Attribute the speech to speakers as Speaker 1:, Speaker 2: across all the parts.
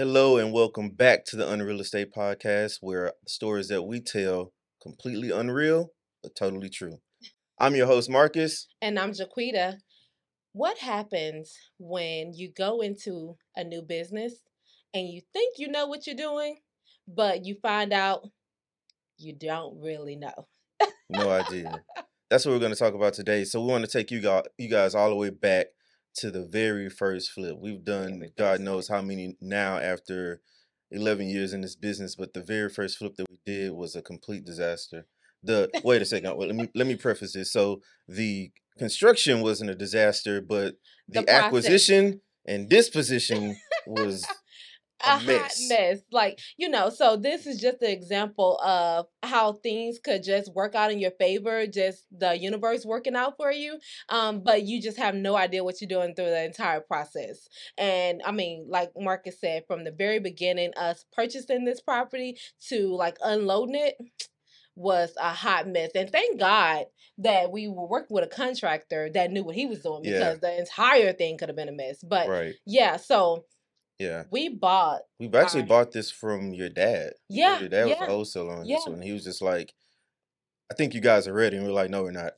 Speaker 1: Hello and welcome back to the Unreal Estate Podcast, where stories that we tell completely unreal but totally true. I'm your host Marcus,
Speaker 2: And I'm Jaquita. What happens when you go into a new business and you think you know what you're doing, but you find out you don't really know?
Speaker 1: no idea. That's what we're going to talk about today. So we want to take you guys, you guys all the way back to the very first flip. We've done God knows how many now after 11 years in this business, but the very first flip that we did was a complete disaster. The wait a second, well, let me let me preface this. So the construction wasn't a disaster, but the,
Speaker 2: The
Speaker 1: acquisition and disposition was
Speaker 2: a hot
Speaker 1: mess.
Speaker 2: mess. Like, you know, so this is just an example of how things could just work out in your favor, just the universe working out for you. Um, but you just have no idea what you're doing through the entire process. And I mean, like Marcus said, from the very beginning, us purchasing this property to like unloading it was a hot mess. And thank God that we were working with a contractor that knew what he was doing
Speaker 1: Yeah.
Speaker 2: because the entire thing could have been a mess. But
Speaker 1: right.
Speaker 2: yeah, so
Speaker 1: Yeah.
Speaker 2: we bought
Speaker 1: We've actually
Speaker 2: Alright.
Speaker 1: bought this from your dad.
Speaker 2: Yeah,
Speaker 1: Your dad was
Speaker 2: yeah,
Speaker 1: a wholesaler on
Speaker 2: yeah.
Speaker 1: this one. He was just like, I think you guys are ready. And we're like, no, we're not.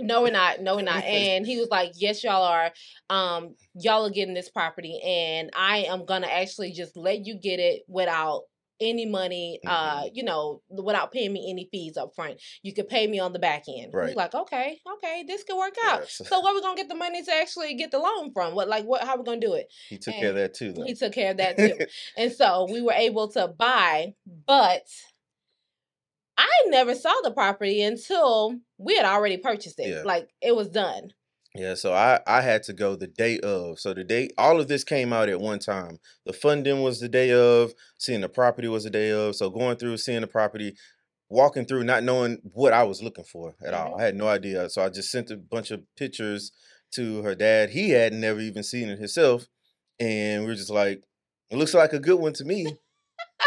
Speaker 2: no we're not no we're not and he was like yes y'all are um y'all are getting this property and i am gonna actually just let you get it without any money uh
Speaker 1: Mm-hmm.
Speaker 2: you know without paying me any fees up front you could pay me on the back end We're
Speaker 1: Right.
Speaker 2: like okay okay this could work out
Speaker 1: Yes.
Speaker 2: so where we gonna get the money to actually get the loan from what like what how we gonna do it
Speaker 1: He took care of that too, though.
Speaker 2: he took care of that too and so we were able to buy but i never saw the property until we had already purchased it
Speaker 1: Yeah.
Speaker 2: like it was done
Speaker 1: Yeah, so I I had to go the day of. So the day all of this came out at one time. The funding was the day of, seeing the property was the day of. So going through seeing the property, walking through not knowing what I was looking for at all.
Speaker 2: Mhm.
Speaker 1: I had no idea. So I just sent a bunch of pictures to her dad. He had never even seen it himself. And we were just like, it looks like a good one to me.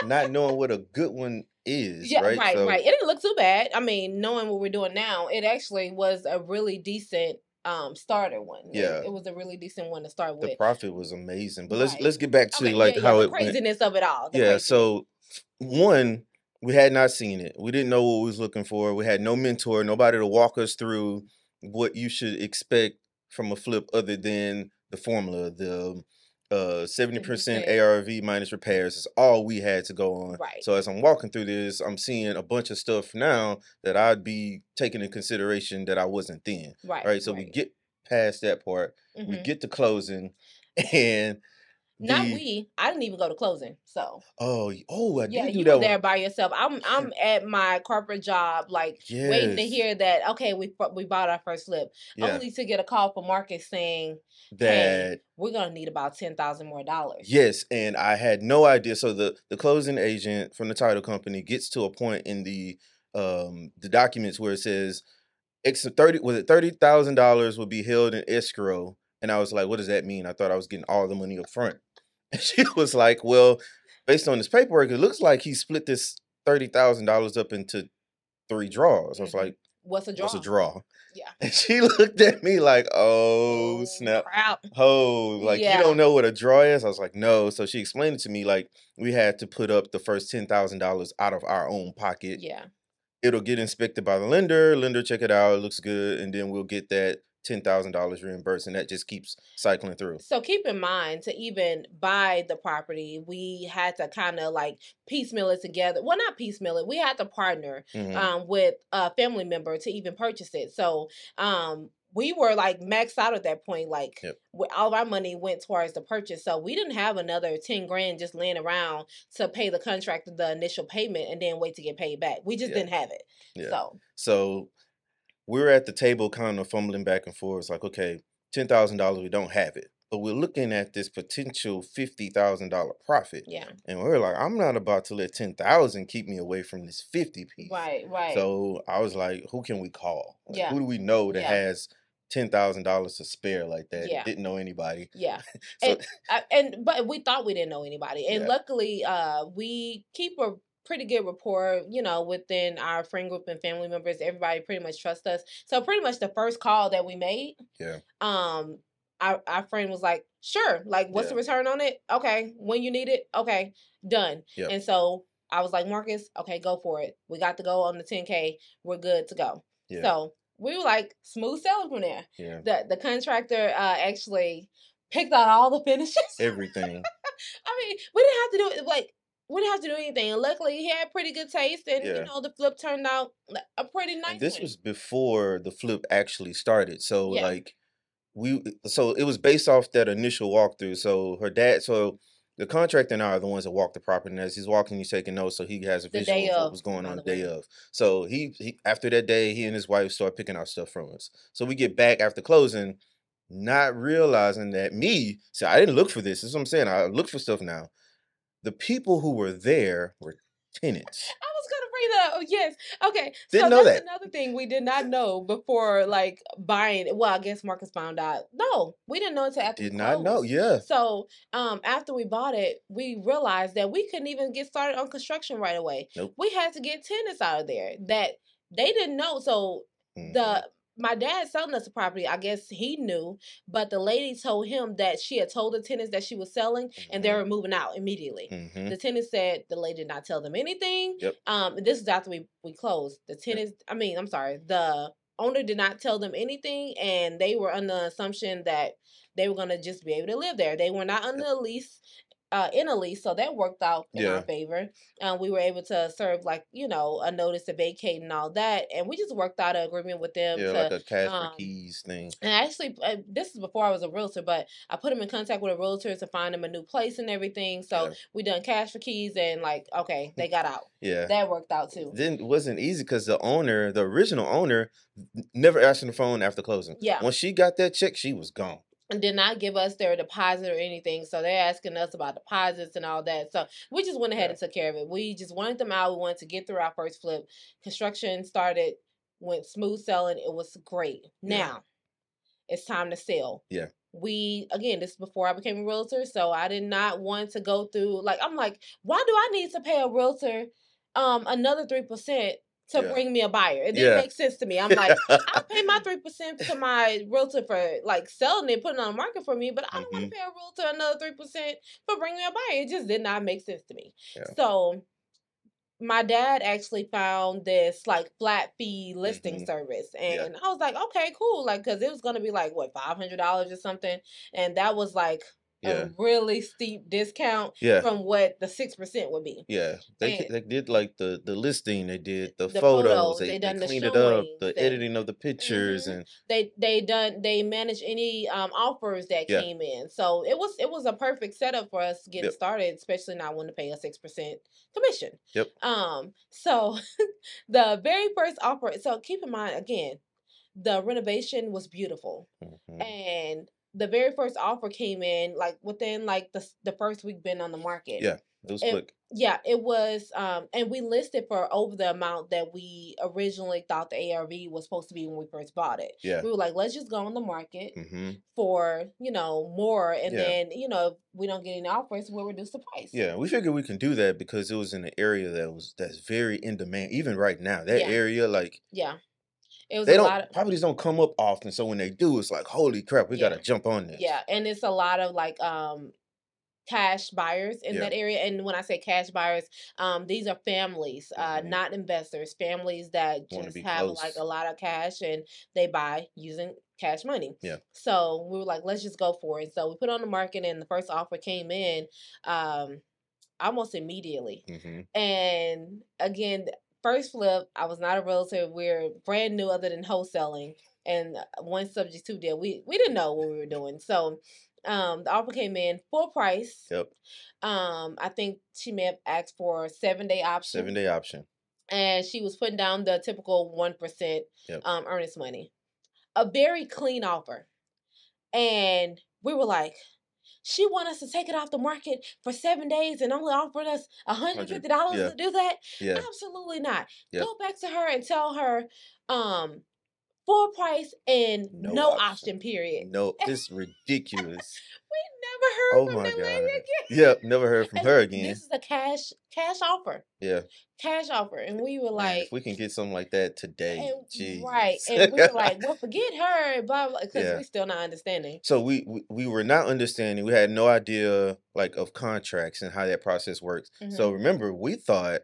Speaker 1: not knowing what a good one is,
Speaker 2: Yeah,
Speaker 1: right?
Speaker 2: right,
Speaker 1: So
Speaker 2: right. It didn't look too bad. I mean, knowing what we're doing now, it actually was a really decent um starter one.
Speaker 1: Yeah.
Speaker 2: It, was a really decent one to start with.
Speaker 1: the profit was amazing. But let's let's get back to
Speaker 2: Okay,
Speaker 1: like
Speaker 2: yeah, yeah,
Speaker 1: how
Speaker 2: the
Speaker 1: it went.
Speaker 2: craziness of it all.
Speaker 1: Yeah,
Speaker 2: craziness.
Speaker 1: so one, we had not seen it. We didn't know what we was looking for. We had no mentor, nobody to walk us through what you should expect from a flip other than the formula, the uh 70%
Speaker 2: 70%.
Speaker 1: ARV minus repairs is all we had to go on.
Speaker 2: Right.
Speaker 1: So as I'm walking through this, I'm seeing a bunch of stuff now that I'd be taking in consideration that I wasn't then.
Speaker 2: right.
Speaker 1: Right. So we get past that part. We
Speaker 2: mhm.
Speaker 1: get to closing and
Speaker 2: not
Speaker 1: the-
Speaker 2: we. I didn't even go to closing. So
Speaker 1: Oh, oh, I
Speaker 2: yeah,
Speaker 1: did do
Speaker 2: you were
Speaker 1: one.
Speaker 2: there by yourself. I'm I'm at my corporate job, like waiting to hear that. Okay, we we bought our first flip,
Speaker 1: Yeah,
Speaker 2: only to get a call from Marcus saying
Speaker 1: that
Speaker 2: we're gonna need about ten thousand more dollars.
Speaker 1: yes, and I had no idea. So the the closing agent from the title company gets to a point in the um the documents where it says X thirty was it thirty thousand dollars would be held in escrow, and I was like, what does that mean? I thought I was getting all the money up front, and she was like, well, based on this paperwork, it looks like he split this thirty thousand dollars up into three draws. I was
Speaker 2: Mhm.
Speaker 1: like,
Speaker 2: What's a draw?
Speaker 1: what's a draw?
Speaker 2: Yeah.
Speaker 1: And she looked at me like, oh snap.
Speaker 2: Crap.
Speaker 1: oh, like
Speaker 2: Yeah.
Speaker 1: you don't know what a draw is? I was like, no. So she explained it to me like we had to put up the first ten thousand dollars out of our own pocket.
Speaker 2: Yeah.
Speaker 1: It'll get inspected by the lender. Lender check it out, it looks good, and then we'll get that ten thousand dollars reimbursed, and that just keeps cycling through.
Speaker 2: So keep in mind to even buy the property, we had to kind of like piecemeal it together. Well, not piecemeal it. We had to partner
Speaker 1: Mhm.
Speaker 2: um, with a family member to even purchase it. So um, we were like maxed out at that point. Like
Speaker 1: Yep.
Speaker 2: all of our money went towards the purchase. So we didn't have another ten grand just laying around to pay the contractor the initial payment and then wait to get paid back. We just
Speaker 1: Yeah.
Speaker 2: didn't have it.
Speaker 1: Yeah.
Speaker 2: So
Speaker 1: So we were at the table kind of fumbling back and forth. It's like, okay, ten thousand dollars, we don't have it. But we're looking at this potential fifty thousand dollar profit.
Speaker 2: yeah.
Speaker 1: And we are like, I'm not about to let ten thousand keep me away from this fifty piece.
Speaker 2: Right. Right.
Speaker 1: So I was like, who can we call? Like,
Speaker 2: Yeah.
Speaker 1: Who do we know that
Speaker 2: Yeah.
Speaker 1: has ten thousand dollars to spare like that?
Speaker 2: Yeah.
Speaker 1: Didn't know anybody.
Speaker 2: yeah.
Speaker 1: So
Speaker 2: and I, and but we thought we didn't know anybody and
Speaker 1: Yeah.
Speaker 2: luckily uh we keep a pretty good rapport you know within our friend group and family members everybody pretty much trusts us so pretty much the first call that we made
Speaker 1: Yeah.
Speaker 2: um our, our friend was like, sure. Like, what's the return on it? Okay. When you need it? Okay. Done.
Speaker 1: Yep.
Speaker 2: And so I was like, Marcus, okay, go for it. We got to go on the 10K. We're good to go.
Speaker 1: Yeah.
Speaker 2: So we were like smooth sailing from there.
Speaker 1: yeah.
Speaker 2: The the contractor uh actually picked out all the finishes.
Speaker 1: Everything.
Speaker 2: I mean, we didn't have to do it like we didn't have to do anything. And luckily he had pretty good taste and
Speaker 1: Yeah.
Speaker 2: you know the flip turned out a pretty nice
Speaker 1: And this
Speaker 2: one.
Speaker 1: was before the flip actually started. So
Speaker 2: Yeah.
Speaker 1: like we so it was based off that initial walkthrough. So her dad so the contractor and I are the ones that walk the property. And as he's walking, he's taking notes, so he has a visual of what was going on
Speaker 2: the
Speaker 1: the day
Speaker 2: way.
Speaker 1: of. So he, he after that day, he and his wife start picking out stuff from us. So we get back after closing, not realizing that me, so I didn't look for this. That's what I'm saying. I look for stuff now. The people who were there were tenants.
Speaker 2: I was gonna bring that up. Oh, yes. Okay.
Speaker 1: Didn't
Speaker 2: so
Speaker 1: know
Speaker 2: that's
Speaker 1: that.
Speaker 2: another thing we did not know before like buying well, I guess Marcus found out. No, we didn't know until after we
Speaker 1: Did not know. Yeah.
Speaker 2: So um after we bought it, we realized that we couldn't even get started on construction right away.
Speaker 1: Nope.
Speaker 2: We had to get tenants out of there that they didn't know. So
Speaker 1: Mhm.
Speaker 2: the my dad selling us the property, I guess he knew, but the lady told him that she had told the tenants that she was selling and they
Speaker 1: Mhm.
Speaker 2: were moving out immediately.
Speaker 1: Mhm.
Speaker 2: The tenant said the lady did not tell them anything.
Speaker 1: Yep.
Speaker 2: Um, this is after we we closed. The tenants, I mean, I'm sorry, the owner did not tell them anything, and they were under the assumption that they were gonna just be able to live there. They were not under a lease, uh, in a lease, so that worked out in
Speaker 1: Yeah.
Speaker 2: our favor. Um, we were able to serve like you know a notice to vacate and all that, and we just worked out an agreement with them
Speaker 1: Yeah,
Speaker 2: to
Speaker 1: like a cash
Speaker 2: um,
Speaker 1: for keys thing.
Speaker 2: and actually, uh, this is before I was a realtor, but I put him in contact with a realtor to find him a new place and everything. So
Speaker 1: Yeah.
Speaker 2: we done cash for keys and like, okay, they got out.
Speaker 1: Yeah.
Speaker 2: That worked out too.
Speaker 1: then wasn't easy because the owner, the original owner, never answered the phone after closing.
Speaker 2: Yeah.
Speaker 1: when she got that check, she was gone.
Speaker 2: And did not give us their deposit or anything. So they're asking us about deposits and all that. So we just went ahead
Speaker 1: Yeah.
Speaker 2: and took care of it. We just wanted them out. We wanted to get through our first flip. Construction started, went smooth selling. It was great.
Speaker 1: Yeah.
Speaker 2: Now it's time to sell.
Speaker 1: Yeah.
Speaker 2: We again, this is before I became a realtor, so I did not want to go through like I'm like, why do I need to pay a realtor um another three percent to
Speaker 1: Yeah.
Speaker 2: bring me a buyer? It didn't
Speaker 1: Yeah.
Speaker 2: make sense to me. I'm like, I pay my three percent to my realtor for like selling it, putting it on the market for me, but I don't want
Speaker 1: Mhm.
Speaker 2: to pay a realtor another three percent for bringing me a buyer. It just did not make sense to me.
Speaker 1: Yeah.
Speaker 2: So my dad actually found this like flat fee listing
Speaker 1: Mhm.
Speaker 2: service, and I was like, okay, cool, like because it was gonna be like what five hundred dollars or something, and that was like
Speaker 1: Yeah.
Speaker 2: a really steep discount
Speaker 1: Yeah.
Speaker 2: from what the six percent would be.
Speaker 1: Yeah, they
Speaker 2: And-
Speaker 1: they did like the the listing, they did the,
Speaker 2: The
Speaker 1: photos,
Speaker 2: photos,
Speaker 1: they,
Speaker 2: they
Speaker 1: they
Speaker 2: done the
Speaker 1: cleaned it up, the
Speaker 2: they-
Speaker 1: editing of the pictures,
Speaker 2: Mhm.
Speaker 1: and
Speaker 2: they they done they managed any um offers that
Speaker 1: Yeah.
Speaker 2: came in so it was it was a perfect setup for us getting
Speaker 1: Yep.
Speaker 2: started especially not wanting to pay a six percent commission
Speaker 1: Yep.
Speaker 2: um so the very first offer so keep in mind again the renovation was beautiful
Speaker 1: Mhm.
Speaker 2: and the very first offer came in like within like the the first week been on the market
Speaker 1: Yeah. it was
Speaker 2: it-
Speaker 1: quick.
Speaker 2: yeah, it was um and we listed for over the amount that we originally thought the ARV was supposed to be when we first bought it.
Speaker 1: Yeah.
Speaker 2: We were like, let's just go on the market
Speaker 1: hmm
Speaker 2: for, you know, more and
Speaker 1: Yeah.
Speaker 2: then, you know, if we don't get any offers, we'll reduce the price.
Speaker 1: Yeah, we figured we can do that because it was in an area that was that's very in demand. Even right now, that
Speaker 2: Yeah.
Speaker 1: area like
Speaker 2: Yeah. It was
Speaker 1: they
Speaker 2: a
Speaker 1: don't
Speaker 2: lot of
Speaker 1: properties don't come up often. So when they do, it's like holy crap, we
Speaker 2: Yeah.
Speaker 1: gotta jump on this.
Speaker 2: yeah, and it's a lot of like um cash buyers in
Speaker 1: Yeah.
Speaker 2: that area and when i say cash buyers um these are families uh
Speaker 1: Mhm.
Speaker 2: not investors families that just have like a lot of cash and they buy using cash money
Speaker 1: Yeah.
Speaker 2: so we were like let's just go for it so we put on the market and the first offer came in um almost immediately
Speaker 1: hmm
Speaker 2: and again first flip i was not a realtor we're brand new other than wholesaling and uh, one subject to deal we we didn't know what we were doing so um the offer came in full price
Speaker 1: Yep.
Speaker 2: um i think she may have asked for a seven day option
Speaker 1: Seven day option.
Speaker 2: and she was putting down the typical 1%
Speaker 1: Yep.
Speaker 2: um earnest money a very clean offer and we were like she want us to take it off the market for seven days and only offered us $150
Speaker 1: yeah.
Speaker 2: to do that
Speaker 1: Yeah.
Speaker 2: Absolutely not.
Speaker 1: Yep.
Speaker 2: Go back to her and tell her um full price and
Speaker 1: No
Speaker 2: no,
Speaker 1: option.
Speaker 2: option. period.
Speaker 1: No, it's ridiculous.
Speaker 2: We never heard
Speaker 1: Oh
Speaker 2: from
Speaker 1: my
Speaker 2: that lady
Speaker 1: God.
Speaker 2: again.
Speaker 1: Yep, never heard from
Speaker 2: And
Speaker 1: her again.
Speaker 2: This is a cash cash offer.
Speaker 1: Yeah,
Speaker 2: Cash offer. And we were
Speaker 1: man,
Speaker 2: like
Speaker 1: if we can get something like that today,
Speaker 2: and, right. And we were like, well, forget her, blah blah because
Speaker 1: Yeah.
Speaker 2: we still not understanding.
Speaker 1: So we, we we were not understanding. We had no idea like of contracts and how that process works. So
Speaker 2: Mhm.
Speaker 1: remember, we thought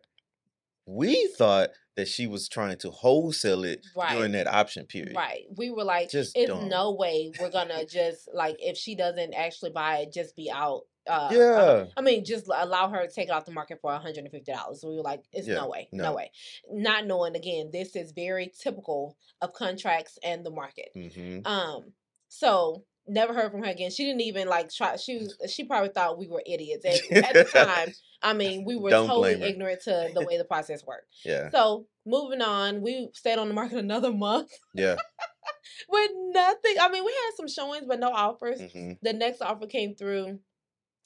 Speaker 1: we thought that she was trying to wholesale it
Speaker 2: Right.
Speaker 1: during that option period.
Speaker 2: Right. We were like,
Speaker 1: Just
Speaker 2: it's
Speaker 1: dumb.
Speaker 2: no way we're gonna just like if she doesn't actually buy it, just be out. Uh, uh,
Speaker 1: Yeah.
Speaker 2: I mean, just allow her to take it off the market for one hundred and fifty dollars. So we were like, it's
Speaker 1: Yeah,
Speaker 2: no way, no.
Speaker 1: no.
Speaker 2: way. Not knowing again, this is very typical of contracts and the market.
Speaker 1: hmm
Speaker 2: Um, so never heard from her again. She didn't even like try. She was. She probably thought we were idiots and at the time. I mean, we were
Speaker 1: Don't
Speaker 2: totally ignorant to the way the process worked.
Speaker 1: Yeah.
Speaker 2: So moving on, we stayed on the market another month
Speaker 1: Yeah.
Speaker 2: with nothing. I mean, we had some showings, but no offers.
Speaker 1: hmm
Speaker 2: The next offer came through.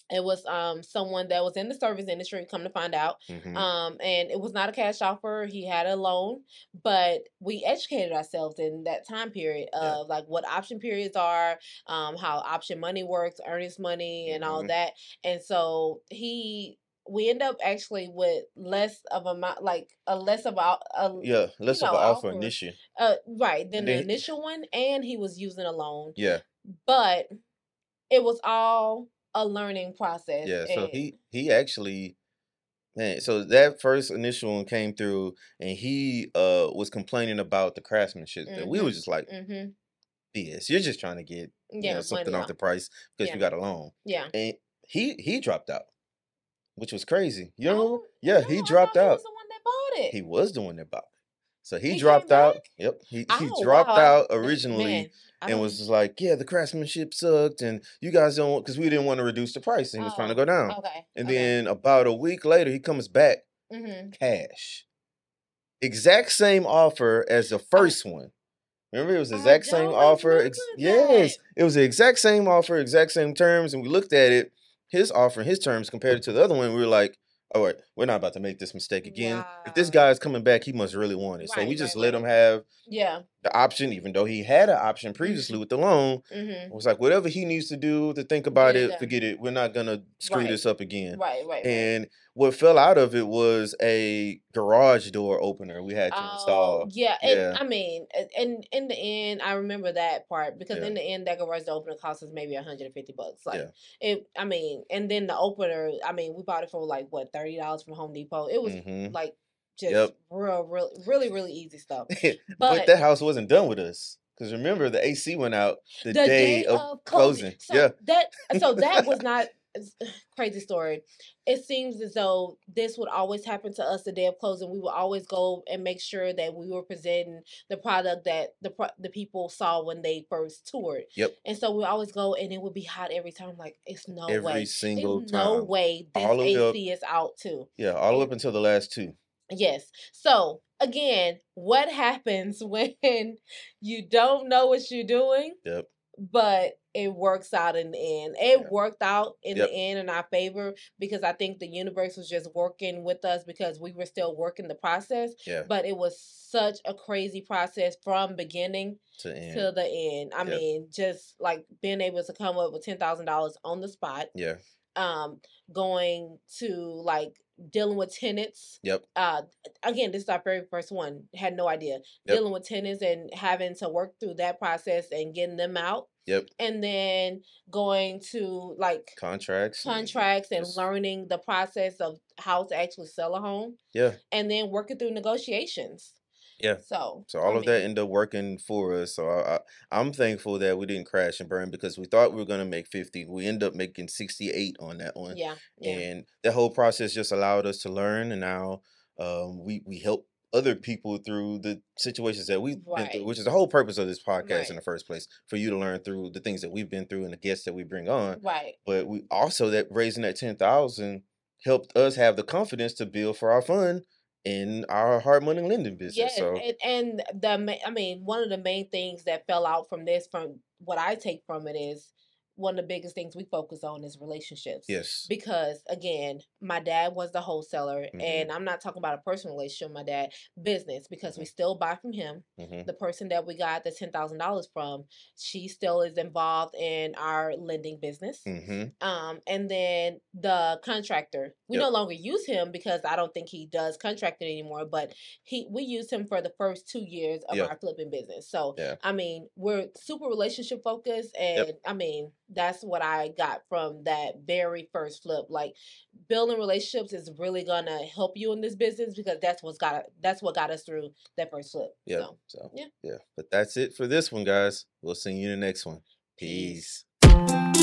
Speaker 2: It was um someone that was in the service industry. Come to find out,
Speaker 1: hmm
Speaker 2: um, and it was not a cash offer. He had a loan, but we educated ourselves in that time period of
Speaker 1: Yeah.
Speaker 2: like what option periods are, um, how option money works, earnest money, and all
Speaker 1: Mhm.
Speaker 2: that. And so he, we end up actually with less of a amount, like a less about a
Speaker 1: yeah. Less
Speaker 2: know,
Speaker 1: of an offer
Speaker 2: offer.
Speaker 1: initial.
Speaker 2: uh right than
Speaker 1: And
Speaker 2: the initial one, and he was using a loan,
Speaker 1: Yeah.
Speaker 2: but it was all a learning process.
Speaker 1: Yeah. So he he actually man, so that first initial one came through and he uh was complaining about the craftsmanship. And we was just like,
Speaker 2: mm-hmm.
Speaker 1: BS, you're just trying to get you know, something off the price because
Speaker 2: Yeah.
Speaker 1: you got a loan.
Speaker 2: yeah.
Speaker 1: And he he dropped out. Which was crazy. You know?
Speaker 2: Oh,
Speaker 1: yeah,
Speaker 2: no,
Speaker 1: he dropped
Speaker 2: out. He was the one that bought it.
Speaker 1: He was the one that bought it. So he,
Speaker 2: He
Speaker 1: dropped out.
Speaker 2: back?
Speaker 1: Yep. He he
Speaker 2: Oh,
Speaker 1: dropped
Speaker 2: wow,
Speaker 1: out originally and was just like, yeah, the craftsmanship sucked, and you guys don't because we didn't want to reduce the price, and he was trying to
Speaker 2: Oh,
Speaker 1: go down.
Speaker 2: okay.
Speaker 1: And
Speaker 2: okay.
Speaker 1: then about a week later, he comes back
Speaker 2: hmm
Speaker 1: cash, exact same offer as the first one. Remember, it was the exact same offer. Ex- yes, it was the exact same offer, exact same terms, and we looked at it, his offer and his terms compared to the other one. We were like, all right, we're not about to make this mistake again. If this
Speaker 2: Wow.
Speaker 1: guy's coming back, he must really want it. So we just
Speaker 2: right,
Speaker 1: let
Speaker 2: right.
Speaker 1: him have
Speaker 2: Yeah.
Speaker 1: the option, even though he had an option previously with the loan.
Speaker 2: hmm
Speaker 1: It was like whatever he needs to do to think about
Speaker 2: Get it done.
Speaker 1: forget it. We're not gonna screw
Speaker 2: Right.
Speaker 1: this up again.
Speaker 2: Right. Right. Right.
Speaker 1: And what fell out of it was a garage door opener we had to
Speaker 2: Oh,
Speaker 1: install.
Speaker 2: yeah, and
Speaker 1: Yeah.
Speaker 2: I mean, and in the end, I remember that part because
Speaker 1: Yeah.
Speaker 2: in the end, that garage door opener cost us maybe 150 bucks. Like
Speaker 1: Yeah.
Speaker 2: it, I mean, and then the opener, I mean, we bought it for like what thirty dollars from Home Depot. It was
Speaker 1: Mhm.
Speaker 2: like just
Speaker 1: Yep.
Speaker 2: real, real, really, really easy stuff.
Speaker 1: but,
Speaker 2: But-
Speaker 1: that house wasn't done with us. Because remember, the AC went out the,
Speaker 2: the
Speaker 1: day, of, closing.
Speaker 2: So
Speaker 1: yeah.
Speaker 2: that so that was not crazy story. It seems as though this would always happen to us the day of closing. We would always go and make sure that we were presenting the product that the pro- the people saw when they first toured.
Speaker 1: Yep.
Speaker 2: And so we always go and it would be hot every time. Like it's no
Speaker 1: Every
Speaker 2: way.
Speaker 1: single
Speaker 2: There's
Speaker 1: time.
Speaker 2: no way this
Speaker 1: All way up-
Speaker 2: AC is out too.
Speaker 1: Yeah, all the way up until the last two.
Speaker 2: Yes. So again, what happens when you don't know what you're doing?
Speaker 1: Yep.
Speaker 2: But it works out in the end. It
Speaker 1: Yeah.
Speaker 2: worked out in
Speaker 1: Yep.
Speaker 2: the end in our favor because I think the universe was just working with us because we were still working the process.
Speaker 1: Yeah.
Speaker 2: But it was such a crazy process from beginning
Speaker 1: To end.
Speaker 2: to the end. I
Speaker 1: Yep.
Speaker 2: mean, just like being able to come up with ten thousand dollars on the spot
Speaker 1: yeah.
Speaker 2: Um going to like dealing with tenants
Speaker 1: Yep.
Speaker 2: uh again this is our very first one had no idea
Speaker 1: Yep.
Speaker 2: dealing with tenants and having to work through that process and getting them out
Speaker 1: Yep.
Speaker 2: and then going to like
Speaker 1: Contracts.
Speaker 2: contracts and
Speaker 1: just-
Speaker 2: learning the process of how to actually sell a home
Speaker 1: Yeah.
Speaker 2: and then working through negotiations
Speaker 1: Yeah.
Speaker 2: so
Speaker 1: So
Speaker 2: I
Speaker 1: all of that ended up working for us. So I, I, I'm thankful that we didn't crash and burn because we thought we were gonna make 50. We end up making 68 on that one.
Speaker 2: yeah yeah
Speaker 1: And that whole process just allowed us to learn. And now um, we we help other people through the situations that we've been
Speaker 2: Right.
Speaker 1: through, which is the whole purpose of this podcast
Speaker 2: Right.
Speaker 1: in the first place, for you to learn through the things that we've been through and the guests that we bring on.
Speaker 2: right
Speaker 1: But we also that raising that 10,000 helped us have the confidence to build for our fund in our hard money lending business.
Speaker 2: Yes,
Speaker 1: so
Speaker 2: and, and the I mean, one of the main things that fell out from this, from what I take from it, is one of the biggest things we focus on is relationships.
Speaker 1: Yes.
Speaker 2: Because again, my dad was the wholesaler,
Speaker 1: Mhm.
Speaker 2: and I'm not talking about a personal relationship my dad, business, because we still buy from him.
Speaker 1: hmm
Speaker 2: The person that we got the ten thousand dollars from, she still is involved in our lending business.
Speaker 1: hmm
Speaker 2: Um, and then the contractor, we
Speaker 1: Yep.
Speaker 2: no longer use him because I don't think he does contracting anymore. But he, we used him for the first two years of
Speaker 1: Yep.
Speaker 2: our flipping business. So
Speaker 1: Yeah.
Speaker 2: I mean, we're super relationship focused, and I mean that's what I got from that very first flip. Like building relationships is really gonna help you in this business because that's what's got that's what got us through that first flip.
Speaker 1: Yeah.
Speaker 2: So
Speaker 1: So
Speaker 2: yeah.
Speaker 1: yeah. But that's it for this one, guys. We'll see you in the next one.
Speaker 2: Peace.
Speaker 1: Peace.